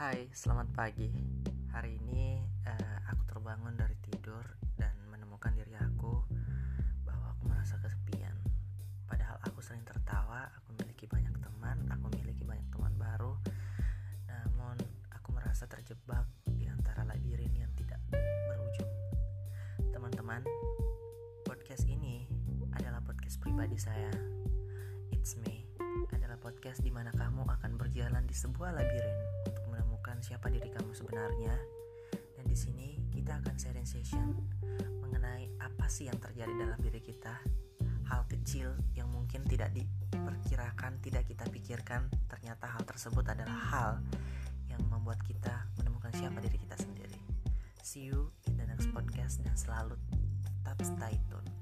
Hai, selamat pagi. Hari ini uh, aku terbangun dari tidur dan menemukan diri aku bahwa aku merasa kesepian. Padahal aku sering tertawa, aku memiliki banyak teman, aku memiliki banyak teman baru. Namun aku merasa terjebak di antara labirin yang tidak berujung. Teman-teman, podcast ini adalah podcast pribadi saya. It's me adalah podcast di mana kamu akan berjalan di sebuah labirin siapa diri kamu sebenarnya. Dan di sini kita akan sharing session mengenai apa sih yang terjadi dalam diri kita. Hal kecil yang mungkin tidak diperkirakan, tidak kita pikirkan, ternyata hal tersebut adalah hal yang membuat kita menemukan siapa diri kita sendiri. See you in the next podcast dan selalu tetap stay tune.